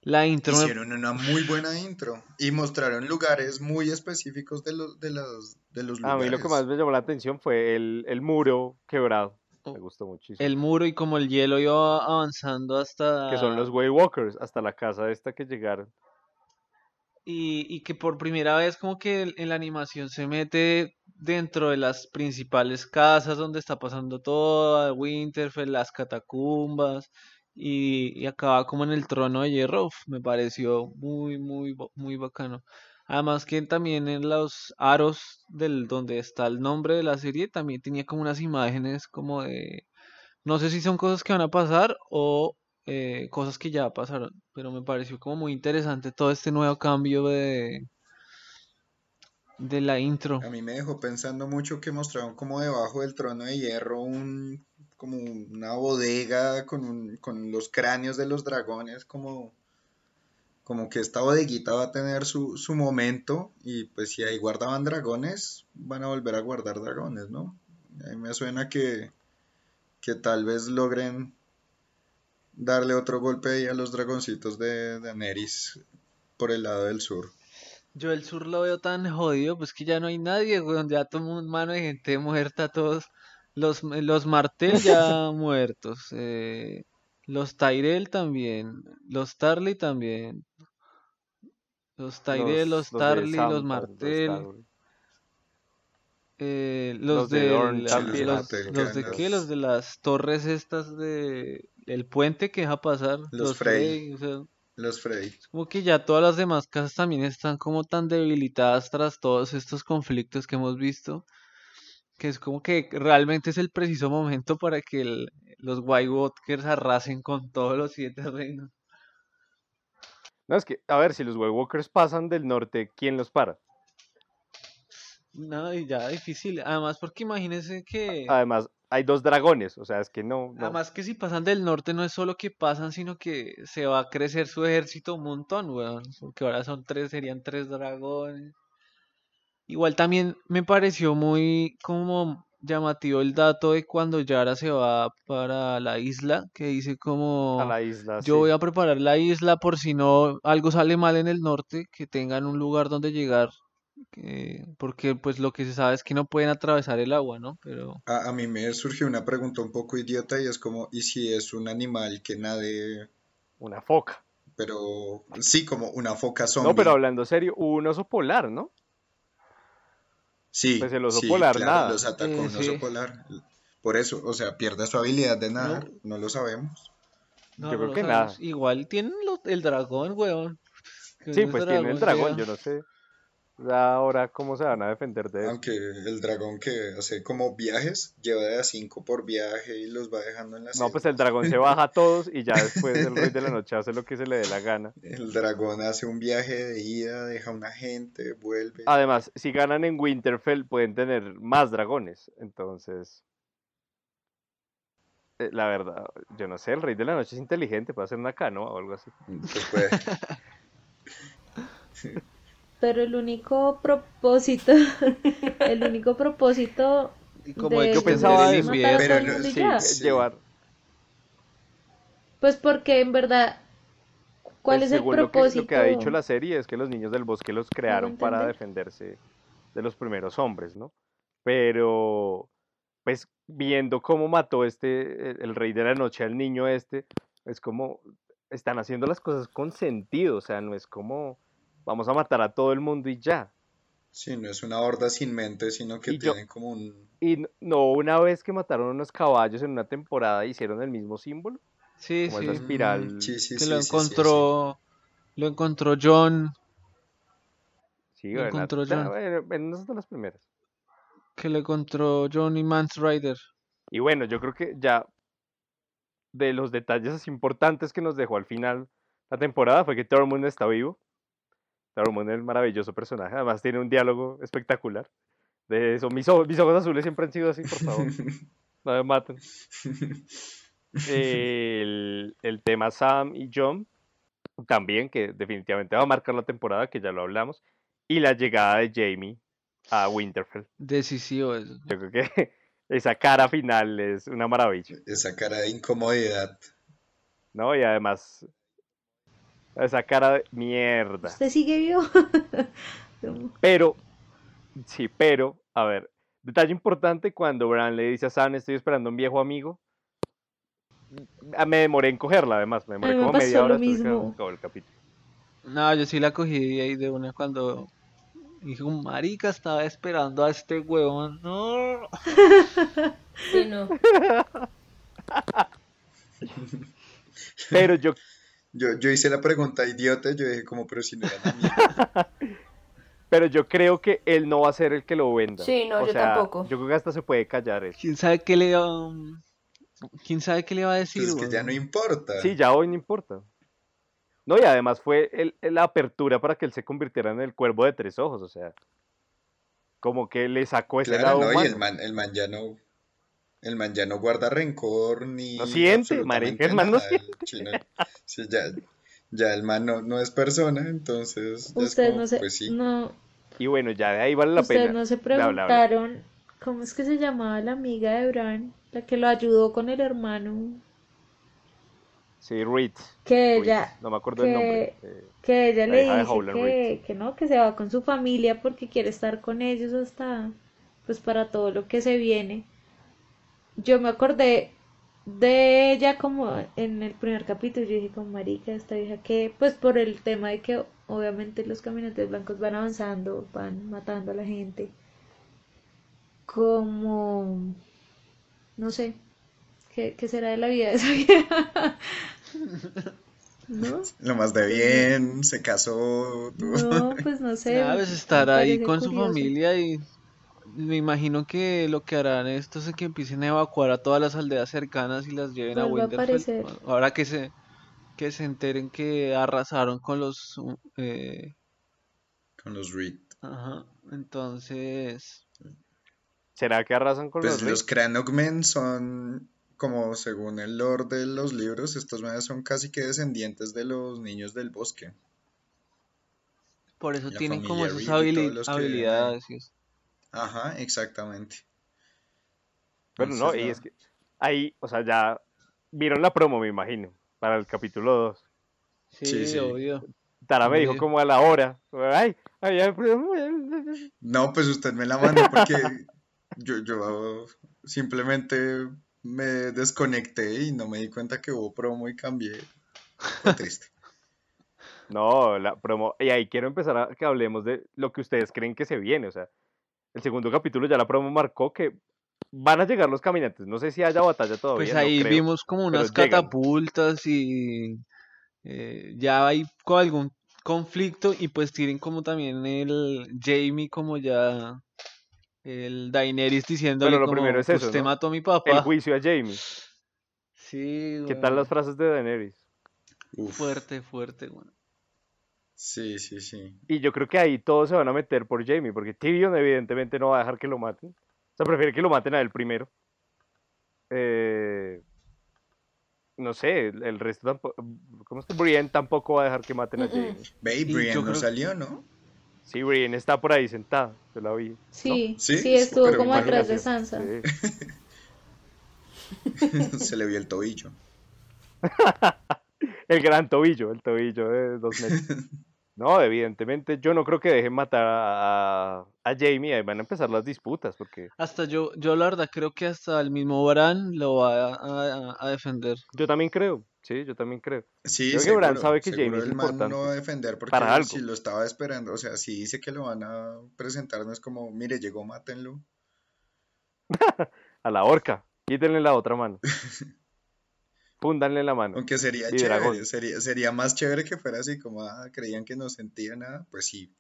la intro me- Hicieron una muy buena intro y mostraron lugares muy específicos de los, de los, de los A mí lo que lugares. más me llamó la atención fue el, el muro quebrado. Me Oh, gustó muchísimo. el muro y como el hielo iba avanzando hasta... Que son los White Walkers, hasta la casa esta que llegaron. Y, y que por primera vez como que en la animación se mete dentro de las principales casas donde está pasando todo, Winterfell, las catacumbas, y, y acaba como en el trono de hierro, me pareció muy, muy, muy bacano. Además que también en los aros del donde está el nombre de la serie, también tenía como unas imágenes como de, no sé si son cosas que van a pasar o eh, cosas que ya pasaron, pero me pareció como muy interesante todo este nuevo cambio de, de la intro. A mí me dejó pensando mucho que mostraron como debajo del trono de hierro un como una bodega con un- con los cráneos de los dragones como como que esta bodeguita va a tener su, su momento y pues si ahí guardaban dragones, van a volver a guardar dragones, ¿no? A mí me suena que, que tal vez logren darle otro golpe ahí a los dragoncitos de Daenerys por el lado del sur. Yo el sur lo veo tan jodido, pues que ya no hay nadie, weón. Ya tomo un mano de gente muerta, todos. Los, los Martel ya muertos. eh, los Tyrell también. Los Tarly también. Los Tyrell, los, de Tarly, los Martel. Eh, los, Los de la- los, Martel, los de qué, los- los de las torres estas de el puente que deja pasar. Los Frey. o sea, Los Frey. como que ya todas las demás casas también están como tan debilitadas tras todos estos conflictos que hemos visto, que es como que realmente es el preciso momento para que el- los White Walkers arrasen con todos los siete reinos. No, es que, a ver, si los White Walkers pasan del norte, ¿quién los para? No, y ya difícil. Además, porque imagínense que, Además, hay dos dragones, o sea, es que no, no. además que si pasan del norte no es solo que pasan, sino que se va a crecer su ejército un montón, weón. Porque ahora son tres, serían tres dragones. Igual también me pareció muy como llamativo el dato de cuando Yara se va para la isla, que dice como a la isla. yo sí. voy a preparar la isla por si no algo sale mal en el norte, que tengan un lugar donde llegar, que- porque pues lo que se sabe es que no pueden atravesar el agua, ¿no? Pero A, a mí me surgió una pregunta un poco idiota y es como, ¿y si es un animal que nade, Una foca. pero sí, como una foca zombie? No, pero hablando serio, un oso polar, ¿no? Sí, Pues el oso sí, polar claro, nada. los atacó Eh, un oso sí. polar. Por eso, o sea, pierde su habilidad de nadar, no lo sabemos. no, Yo no creo que sabemos. nada. Igual tienen el dragón, weón. Sí, pues tiene el dragón dragón, sea- yo no sé. Ahora, ¿cómo se van a defender de eso? Aunque el dragón que hace como viajes, lleva de a cinco por viaje y los va dejando en la No, pues el dragón se baja a todos y ya después el rey de la noche hace lo que se le dé la gana. El dragón hace un viaje de ida, deja una gente, vuelve. Además, si ganan en Winterfell pueden tener más dragones. Entonces, eh, la verdad, yo no sé, el rey de la noche es inteligente, puede hacer una canoa o algo así. Pues puede- Pero el único propósito, el único propósito Y como de hay que Yo pensaba a Pero no- Sí, llevar. Pues porque en verdad, ¿cuál pues, es el según lo que, propósito? lo que ha dicho la serie es que los niños del bosque los crearon para defenderse de los primeros hombres, ¿no? Pero, pues viendo cómo mató este, el, el rey de la noche al niño este, es como, están haciendo las cosas con sentido, o sea, no es como, vamos a matar a todo el mundo y ya. Sí, no es una horda sin mente, sino que Y yo- tienen como un... Y no una vez que mataron unos caballos en una temporada hicieron el mismo símbolo, Sí, como sí. esa espiral. Mm, sí, sí, que sí, lo sí, sí, encontró, lo encontró John, Sí, Lo encontró John. bueno, en una de las primeras. que lo encontró John y Mance Rider. Y bueno, yo creo que ya de los detalles importantes que nos dejó al final la temporada fue que Tormund está vivo. Tormund es el maravilloso personaje, además tiene un diálogo espectacular. De eso, mis ojos, mis ojos azules siempre han sido así, por favor, no me maten. El, el tema Sam y John también, que definitivamente va a marcar la temporada, que ya lo hablamos. Y la llegada de Jamie a Winterfell. Decisivo eso. Yo creo que esa cara final es una maravilla. Esa cara de incomodidad. ¿no? Y además, esa cara de mierda. ¿Usted sigue vivo? Pero, sí, pero, a ver, detalle importante, cuando Bran le dice a Sam, estoy esperando a un viejo amigo, ah, me demoré en cogerla, además, me demoré me como media pasó hora mismo. el capítulo. No, yo sí la cogí de ahí de una cuando dijo, marica, estaba esperando a este huevón. No. Sí, no. Pero yo, Yo, yo hice la pregunta idiota, yo dije como, pero si no era la mía. pero yo creo que él no va a ser el que lo venda. Sí, no, O yo sea, tampoco. Yo creo que hasta se puede callar eso. ¿Quién sabe qué le va um, ¿Quién sabe qué le va a decir, Pues es que ya no importa. Sí, ya hoy no importa. No, y además fue el- la apertura para que él se convirtiera en el cuervo de tres ojos, o sea, como que le sacó ese Claro, lado ¿no? Y el man, el man ya no, el man ya no guarda rencor ni No siente, marica, el man no nada. Chino- sí, ya, Ya el man no, no es persona, entonces ya es Ustedes como, no se, pues sí. no, Y bueno, ya de ahí vale la ustedes pena. no se Bla, bla, bla. preguntaron cómo es que se llamaba la amiga de Bran, la que lo ayudó con el hermano, Sí, Reed. que Reed, ella, No me acuerdo el nombre. que, eh, que ella la le dice que, que no, que se va con su familia porque quiere estar con ellos hasta, pues para todo lo que se viene. Yo me acordé de ella como en el primer capítulo, yo dije como marica, esta vieja que, pues por el tema de que obviamente los caminantes blancos van avanzando, van matando a la gente, como, no sé, ¿qué, qué será de la vida de esa vieja? ¿No? Lo más de bien, se casó, No, pues no sé, me- pues estar ahí con su familia y me imagino que lo que harán estos es que empiecen a evacuar a todas las aldeas cercanas y las lleven a Vuelve a Winterfell. Ahora que se que se enteren que arrasaron con los eh, con los Reed. ajá, entonces ¿Será que arrasan con Pues los los Reed? Cranogmen son, como según el lore de los libros, estos manes son casi que descendientes de los niños del bosque. por eso La tienen como esas habili- los que Ajá, exactamente. Bueno, no, y no. es que ahí, o sea, ya vieron la promo, me imagino, para el capítulo 2. Sí, Sí, sí. obvio. Tara me dijo como a la hora. Ay, ay, ay, No, pues usted me la mandó porque yo, yo simplemente me desconecté y no me di cuenta que hubo promo y cambié. Fue triste. No, la promo. Y ahí quiero empezar a que hablemos de lo que ustedes creen que se viene. O sea, el segundo capítulo ya la promo marcó que van a llegar los caminantes. No sé si haya batalla todavía. Pues no ahí creo. vimos como unas llegan. catapultas y eh, ya hay algún conflicto y pues tienen como también el Jamie como ya el Daenerys diciéndole Pero lo como primero es eso, usted ¿no? mató a mi El papá. juicio a Jamie. Sí, ¿Qué tal las frases de Daenerys? Uf, Fuerte, fuerte, bueno. Sí, sí, sí. Y yo creo que ahí todos se van a meter por Jamie, porque Tyrion evidentemente no va a dejar que lo maten. O sea, prefiere que lo maten a él primero. Eh, no sé, el, resto tampoco. ¿Cómo es que Brienne tampoco va a dejar que maten a. Jamie? Ve, Brienne no creo- salió, ¿no? Sí, Brienne está por ahí sentada, yo la vi. Sí, Sí, sí, estuvo pero como atrás de. Sansa. Sí. Se le vio el tobillo. El gran tobillo, el tobillo de dos metros. No, evidentemente yo no creo que dejen matar a, a Jamie, ahí van a empezar las disputas, porque Hasta yo, yo la verdad creo que hasta el mismo Bran lo va a, a- a defender. yo también creo, sí, yo también creo. Sí, Creo que Bran sabe que Jaime es el man importante no va a defender porque para algo. si lo estaba esperando, o sea, si dice que lo van a presentar, no es como, mire, llegó, mátenlo. A la horca, quítenle la otra mano. Púndanle la mano. Aunque sería Y chévere, sería, sería más chévere que fuera así, como, ah, creían que no sentía nada, pues sí.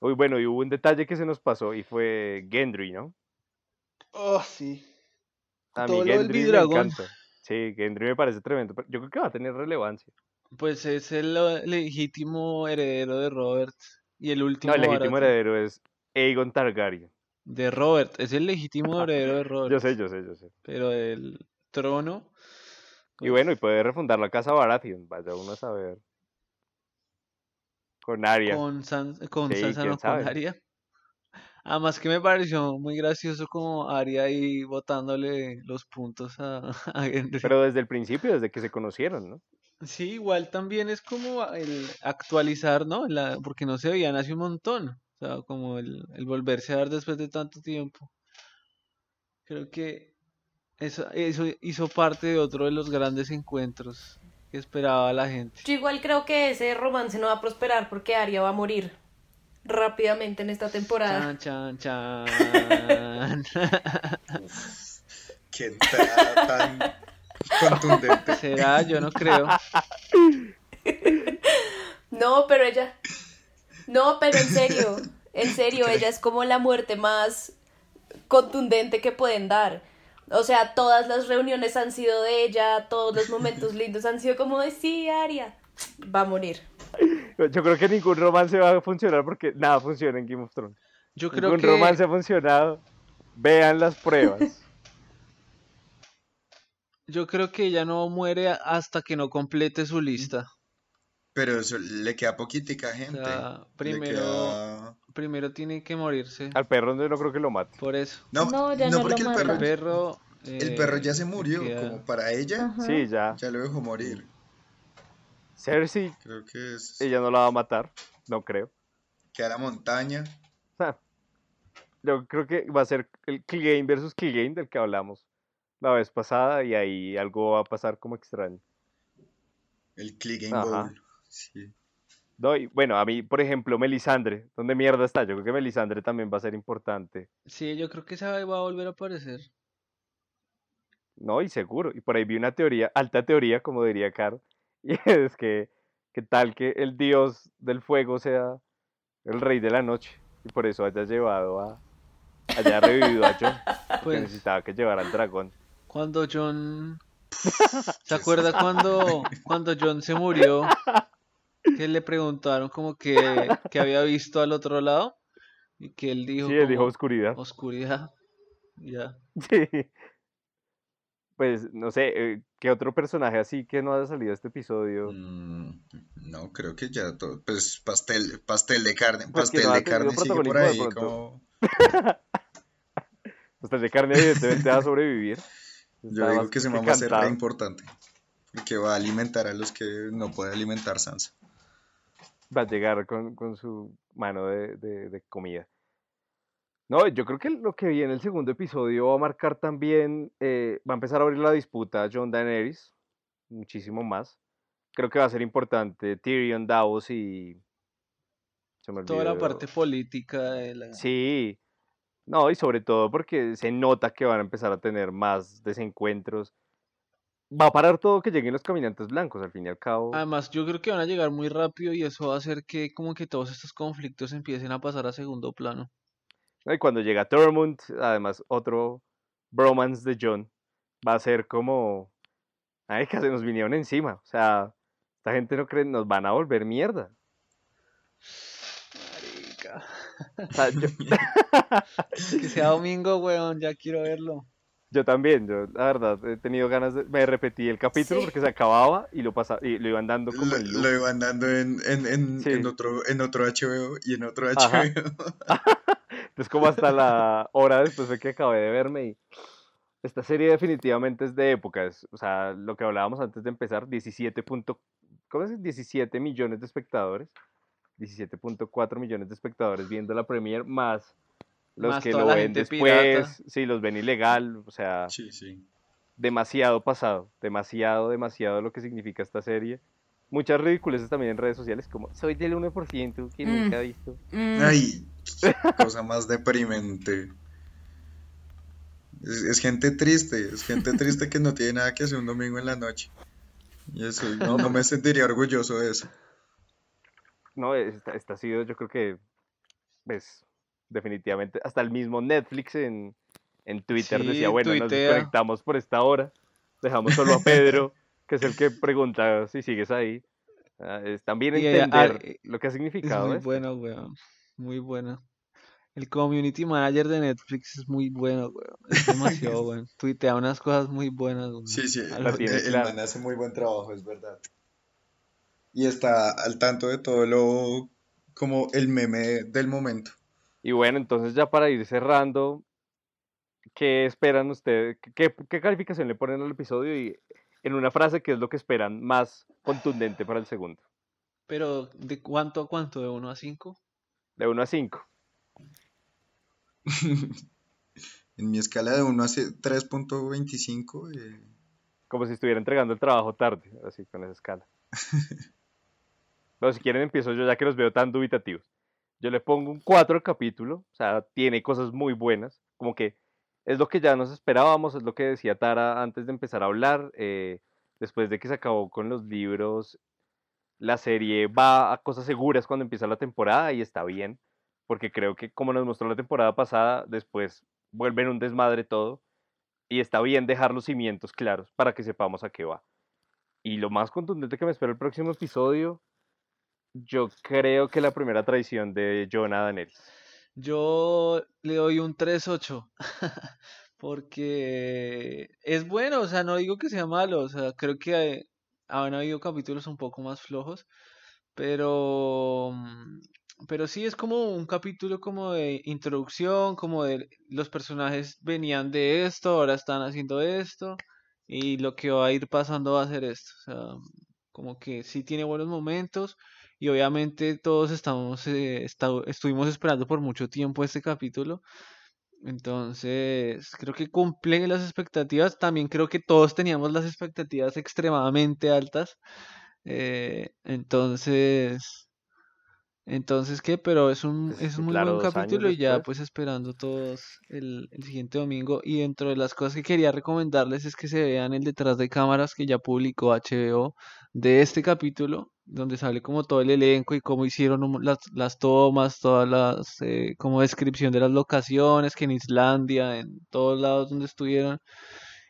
Uy, bueno, y hubo un detalle que se nos pasó y fue Gendry, ¿no? Oh, sí. A Todo mí lo del Gendry me Bidragón. encanta. Sí, Gendry me parece tremendo. pero Yo creo que va a tener relevancia. Pues es el legítimo heredero de Robert y el último No, el legítimo heredero es Aegon Targaryen. De Robert, es el legítimo heredero de Robert. Yo sé, yo sé, yo sé. Pero el trono. Y bueno, y puede refundar la casa Baratheon, vaya uno a saber. Con Arya. Con, San, con Sí, Sansa, no, con sabe. Arya. Además que me pareció muy gracioso como Arya ahí botándole los puntos a, a. Pero desde el principio, desde que se conocieron, ¿no? Sí, igual también es como el actualizar, ¿no? La, porque no se veían hace un montón. O sea, como el, el volverse a ver después de tanto tiempo. Creo que eso, eso hizo parte de otro de los grandes encuentros que esperaba la gente. Yo igual creo que ese romance no va a prosperar porque Arya va a morir rápidamente en esta temporada. Chan, chan, chan. Qué entrada tan contundente. ¿Será? Yo no creo. No, pero ella. No, pero en serio. En serio, ella es como la muerte más contundente que pueden dar. O sea, todas las reuniones han sido de ella, todos los momentos lindos han sido como de sí, Aria. Va a morir. Yo creo que ningún romance va a funcionar porque nada funciona en Game of Thrones. Yo creo Ningún que romance ha funcionado. Vean las pruebas. yo creo que ella no muere hasta que no complete su lista. Pero eso le queda poquitica O gente. Le primero, queda- primero tiene que morirse. Al perro no, no creo que lo mate. Por eso. No, No, ya no porque lo el El perro, el eh, perro ya se murió, queda- como para ella, Ajá. Sí, ya. ya lo dejó morir. Cersei, Creo que es ella no la va a matar. No creo. queda la montaña. Ah, Yo creo que va a ser el Clegane versus Clegane del que hablamos la vez pasada y ahí algo va a pasar como extraño. El Clegane. Bowl. Sí. No, y bueno, a mí, por ejemplo, Melisandre, ¿dónde mierda está? Yo creo que Melisandre también va a ser importante. Sí, yo creo que esa va a volver a aparecer. No, y seguro. Y por ahí vi una teoría, alta teoría, como diría Caro, y es que, que tal que el dios del fuego sea el rey de la noche y por eso haya llevado a, haya revivido a que Pues necesitaba que llevara al dragón. cuando John. ¿Se acuerda cuando, cuando John se murió? Que le preguntaron como que, que había visto al otro lado. Y que él dijo Sí, él dijo oscuridad. oscuridad. Ya. Sí. Pues no sé, eh, ¿qué otro personaje así que no haya salido este episodio? Mm, no, creo que ya todo. Pues pastel, pastel de carne, Pues pastel no de carne sigue por ahí como. Pues el de carne evidentemente va a sobrevivir. Yo Está digo que man va a ser re importante. Porque va a alimentar a los que no puede alimentar Sansa. Va a llegar con, con su mano de, de- de comida. No, yo creo que lo que viene el segundo episodio va a marcar también, eh, va a empezar a abrir la disputa John Daenerys, muchísimo más. Creo que va a ser importante Tyrion, Davos y... Se me Toda la parte política de la. Sí, no, y sobre todo porque se nota que van a empezar a tener más desencuentros. Va a parar todo que lleguen los caminantes blancos, al fin y al cabo. Además, yo creo que van a llegar muy rápido y eso va a hacer que como que todos estos conflictos empiecen a pasar a segundo plano. ¿no? Y cuando llega Tormund, además otro bromance de John, va a ser como, ay, que se nos vinieron encima. O sea, esta gente no cree, nos van a volver mierda. Marica. O sea, yo, Que sea domingo, weón, ya quiero verlo. Yo también, yo la verdad he tenido ganas de, me repetí el capítulo Sí. porque se acababa y lo pasaba y lo iban dando como Lo, en loop. lo iban dando en, en, en, Sí. en otro, en otro HBO y en otro Ajá. HBO. Entonces como hasta la hora después de que acabé de verme y esta serie definitivamente es de épocas, o sea, lo que hablábamos antes de empezar, 17 punto, ¿cómo es? 17 millones de espectadores, 17.4 millones de espectadores viendo la premier más los Más que lo ven después, pirata. sí, los ven ilegal, o sea, Sí, sí. demasiado pasado, demasiado, demasiado lo que significa esta serie. Muchas ridiculeces también en redes sociales como soy del 1% que Mm. nunca ha visto. Mm, Ay, cosa más deprimente. Es, es gente triste, es gente triste que no tiene nada que hacer un domingo en la noche. Y eso, no, no me sentiría orgulloso de eso. No, esta, esta ha sido, yo creo que, pues, definitivamente, hasta el mismo Netflix en, en Twitter decía, bueno, nos desconectamos por esta hora, dejamos solo a Pedro, que es el que pregunta si sigues ahí. Ah, es también Y, eh, ah, entender eh, lo que ha Es significado muy esto. bueno, weón. Muy bueno. El community manager de Netflix es muy bueno, weón. Es demasiado bueno. Tuitea unas cosas muy buenas, weón. Sí, sí, el, tiene el man hace muy buen trabajo, es verdad. Y está al tanto de todo lo, como el meme del momento. Y bueno, entonces ya para ir cerrando, ¿qué esperan ustedes? ¿Qué, qué calificación le ponen al episodio? Y en una frase, ¿qué es lo que esperan más contundente para el segundo? Pero, ¿de cuánto a cuánto? ¿De 1 a 5? De 1 a 5. En mi escala de 1 a 3.25, eh, Como si estuviera entregando el trabajo tarde, así con esa escala. Pero si quieren empiezo yo ya que los veo tan dubitativos. Yo le pongo un 4 al capítulo, o sea, tiene cosas muy buenas, como que es lo que ya nos esperábamos, es lo que decía Tara antes de empezar a hablar, eh, después de que se acabó con los libros, la serie va a cosas seguras cuando empieza la temporada y está bien, porque creo que como nos mostró la temporada pasada, después vuelven un desmadre todo y está bien dejar los cimientos claros para que sepamos a qué va. Y lo más contundente que me espera el próximo episodio, yo creo que la primera traición de Jon a Daenerys. Yo le doy un 3-8. Porque es bueno, o sea, no digo que sea malo, o sea, creo que eh, han habido capítulos un poco más flojos, Pero, mm, pero sí es como un capítulo como de introducción, como de los personajes venían de esto, ahora están haciendo esto, y lo que va a ir pasando va a ser esto. O sea, como que sí tiene buenos momentos, y obviamente todos estamos, eh, estuvimos esperando por mucho tiempo este capítulo. Entonces, creo que cumple las expectativas. También creo que todos teníamos las expectativas extremadamente altas. Eh, entonces, entonces, ¿qué? Pero es un, es un muy claro, buen capítulo y ya pues esperando todos el, el siguiente domingo. Y dentro de las cosas que quería recomendarles es que se vean el detrás de cámaras que ya publicó HBO de este capítulo, donde sale como todo el elenco y cómo hicieron las, las tomas, todas las, eh, como descripción de las locaciones, que en Islandia, en todos lados donde estuvieron.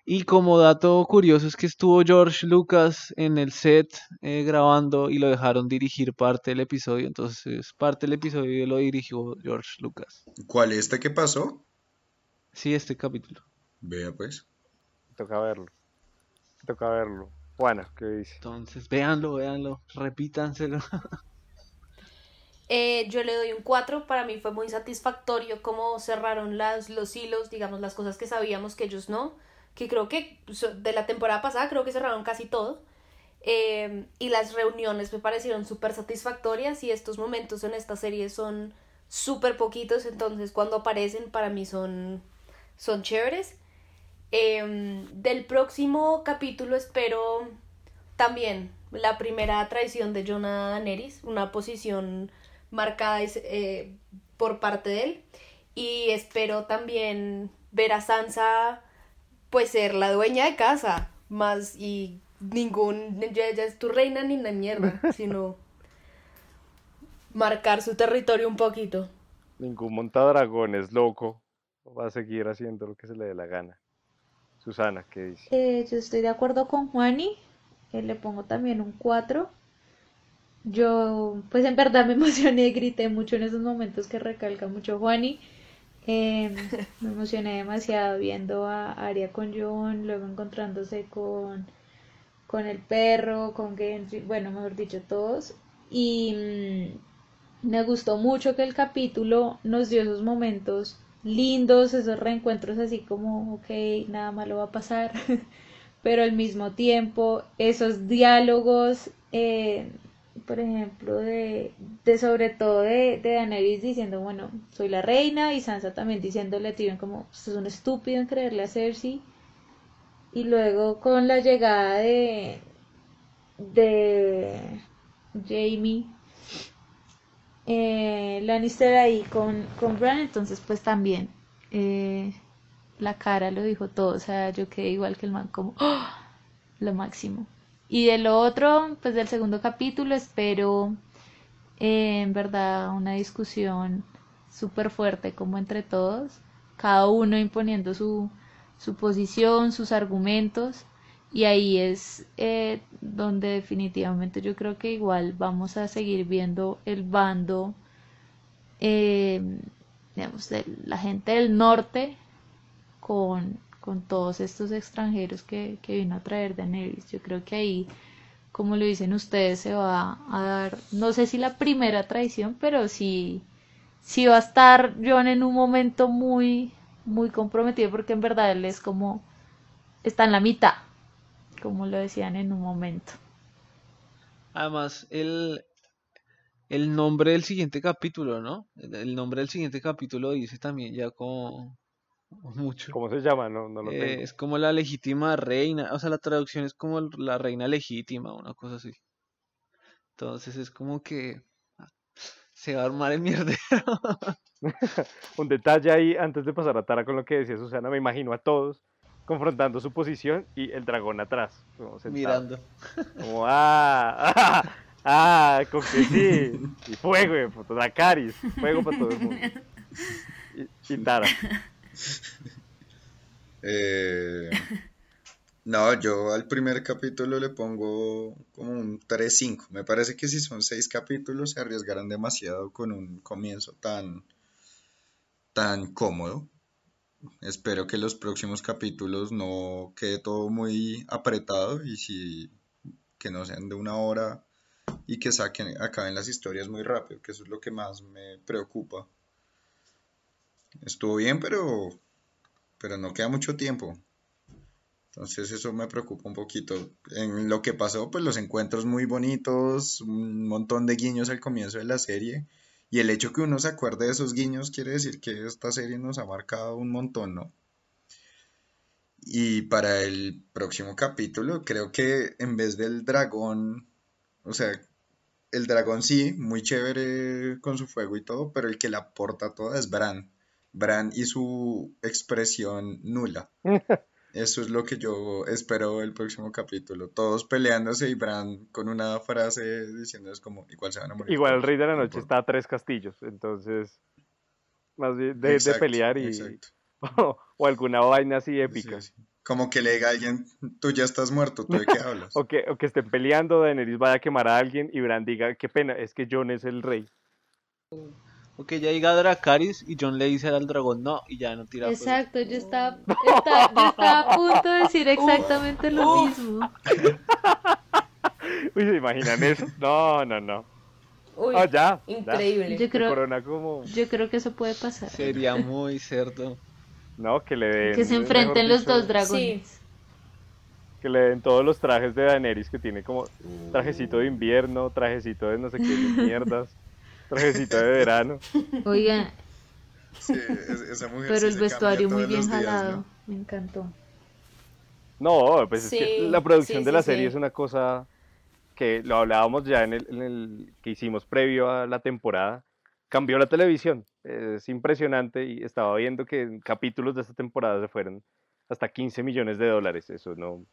Y como dato curioso es que estuvo George Lucas en el set eh, grabando y lo dejaron dirigir parte del episodio. Entonces, parte del episodio lo dirigió George Lucas. ¿Cuál este que pasó? Sí, este capítulo. Vea pues. Toca verlo. Toca verlo. Juana, ¿qué dice? Entonces, véanlo, véanlo, repítanselo. Eh, yo le doy un 4, para mí fue muy satisfactorio cómo cerraron las, los hilos, digamos, las cosas que sabíamos que ellos no, que creo que de la temporada pasada creo que cerraron casi todo. Eh, y las reuniones me parecieron súper satisfactorias y estos momentos en esta serie son súper poquitos, entonces cuando aparecen para mí son, son chéveres. Em, del próximo capítulo espero también la primera traición de Jonah Daenerys, una posición marcada eh, por parte de él. Y espero también ver a Sansa pues ser la dueña de casa, más y ningún, ya, ya es tu reina ni una mierda, sino marcar su territorio un poquito. Ningún montadragones loco va a seguir haciendo lo que se le dé la gana. Susana, ¿qué dice? Eh, yo estoy de acuerdo con Juani, eh, le pongo también un 4. Yo, pues en verdad me emocioné, grité mucho en esos momentos que recalca mucho Juani. Em, me emocioné demasiado viendo a Arya con Jon, luego encontrándose con, con el perro, con Gendry, bueno, mejor dicho, todos. Y mm, me gustó mucho que el capítulo nos dio esos momentos lindos, esos reencuentros así como, ok, nada malo va a pasar, pero al mismo tiempo esos diálogos, eh, por ejemplo, de, de sobre todo de, de Daenerys diciendo, bueno, soy la reina, y Sansa también diciéndole a como, usted es un estúpido en creerle a Cersei, y luego con la llegada de, de Jamie eh, Lannister ahí con, con Bran, entonces pues también eh, la cara lo dijo todo, o sea, yo quedé igual que el man como ¡oh! lo máximo. Y de lo otro, pues del segundo capítulo espero eh, en verdad una discusión súper fuerte como entre todos, cada uno imponiendo su, su posición, sus argumentos. Y ahí es eh, donde definitivamente yo creo que igual vamos a seguir viendo el bando, eh, digamos, de la gente del norte con, con todos estos extranjeros que, que vino a traer Daenerys. Yo creo que ahí, como lo dicen ustedes, se va a dar, no sé si la primera traición, pero sí, sí va a estar Jon en un momento muy, muy comprometido porque en verdad él es como, está en la mitad como lo decían en un momento. Además, el, el nombre del siguiente capítulo, ¿no? El, el nombre del siguiente capítulo dice también ya como mucho. ¿Cómo se llama? No, no lo Eh, tengo. es como la legítima reina, o sea, la traducción es como la reina legítima, una cosa así. Entonces es como que se va a armar el mierdero. Un detalle ahí, antes de pasar a Tara con lo que decía Susana, me imagino a todos confrontando su posición y el dragón atrás, como mirando. Como, ah, ah, ah, con que sí. Y fuego, puto, Dracarys, fuego para todo el mundo. Y, y Tara. Eh, no, yo al primer capítulo le pongo como un 3-5. Me parece que si son seis capítulos se arriesgarán demasiado con un comienzo tan, tan cómodo. Espero que los próximos capítulos no quede todo muy apretado y si que no sean de una hora y que saquen, acaben las historias muy rápido, que eso es lo que más me preocupa. Estuvo bien, pero, pero no queda mucho tiempo. Entonces eso me preocupa un poquito. En lo que pasó, pues los encuentros muy bonitos, un montón de guiños al comienzo de la serie. Y el hecho que uno se acuerde de esos guiños quiere decir que esta serie nos ha marcado un montón, ¿no? Y para el próximo capítulo, creo que en vez del dragón, o sea, el dragón sí, muy chévere con su fuego y todo, pero el que la aporta toda es Bran. Bran y su expresión nula. Eso es lo que yo espero del próximo capítulo. Todos peleándose y Bran con una frase diciendo es como, igual se van a morir. Igual el rey de la no noche importa". está a tres castillos, entonces más bien de, pelear y o, alguna vaina así Sí, épica. sí. Como que le diga a alguien, tú ya estás muerto, ¿tú de qué hablas? O que, o que estén peleando, Daenerys vaya a quemar a alguien y Bran diga, qué pena, es que Jon es el rey. O que ya diga Dracaris y John le dice al dragón no y ya no tira fuego. Exacto, yo estaba, estaba- yo estaba a punto de decir exactamente lo mismo. Uy, ¿se imaginan eso? No, no, no. Uy, Ah, ya. ya. increíble. Yo Se creo, corona como... yo creo que eso puede pasar. Sería muy cerdo. No, que le den... Que se enfrenten los dos dragones. Que le den todos los trajes de Daenerys, que tiene como trajecito de invierno, trajecito de no sé qué mierdas, trajecito de verano. Oigan, Sí, es- esa mujer pero sí el se vestuario muy bien días, jalado. ¿no? Me encantó. No, pues es Sí, que la producción sí, de sí, la serie sí. es una cosa que lo hablábamos ya en el, en el que hicimos previo a la temporada. Cambió la televisión. Es impresionante y estaba viendo que en capítulos de esta temporada se fueron hasta 15 millones de dólares. Eso no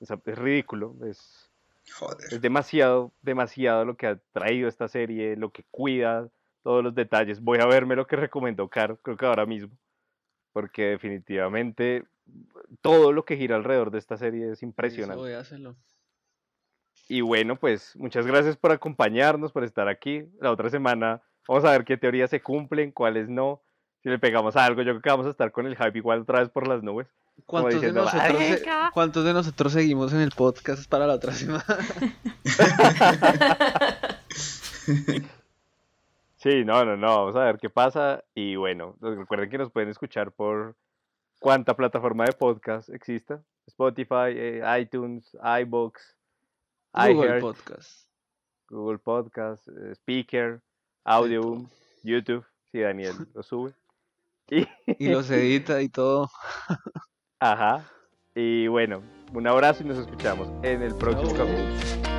es, es ridículo. Es, Joder. es demasiado, demasiado lo que ha traído esta serie, lo que cuida, todos los detalles. Voy a verme lo que recomendó Caro, creo que ahora mismo, porque definitivamente todo lo que gira alrededor de esta serie es impresionante. voy a hacerlo. Y bueno, pues muchas gracias por acompañarnos, por estar aquí. La otra semana vamos a ver qué teorías se cumplen, cuáles no. Si le pegamos a algo, yo creo que vamos a estar con el hype igual otra vez por las nubes. ¿Cuántos, diciendo, de nosotros. ¿Cuántos de nosotros seguimos en el podcast para la otra semana? Sí, no, no, no, vamos a ver qué pasa. Y bueno, pues, recuerden que nos pueden escuchar por cuánta plataforma de podcast exista. Spotify, eh, iTunes, iBox, Google iHeart, Podcast. Google Podcast, eh, Speaker, Audio, todo. YouTube, si Daniel lo sube. Y, Y los edita y todo. ajá. Y bueno, un abrazo y nos escuchamos en el próximo capítulo.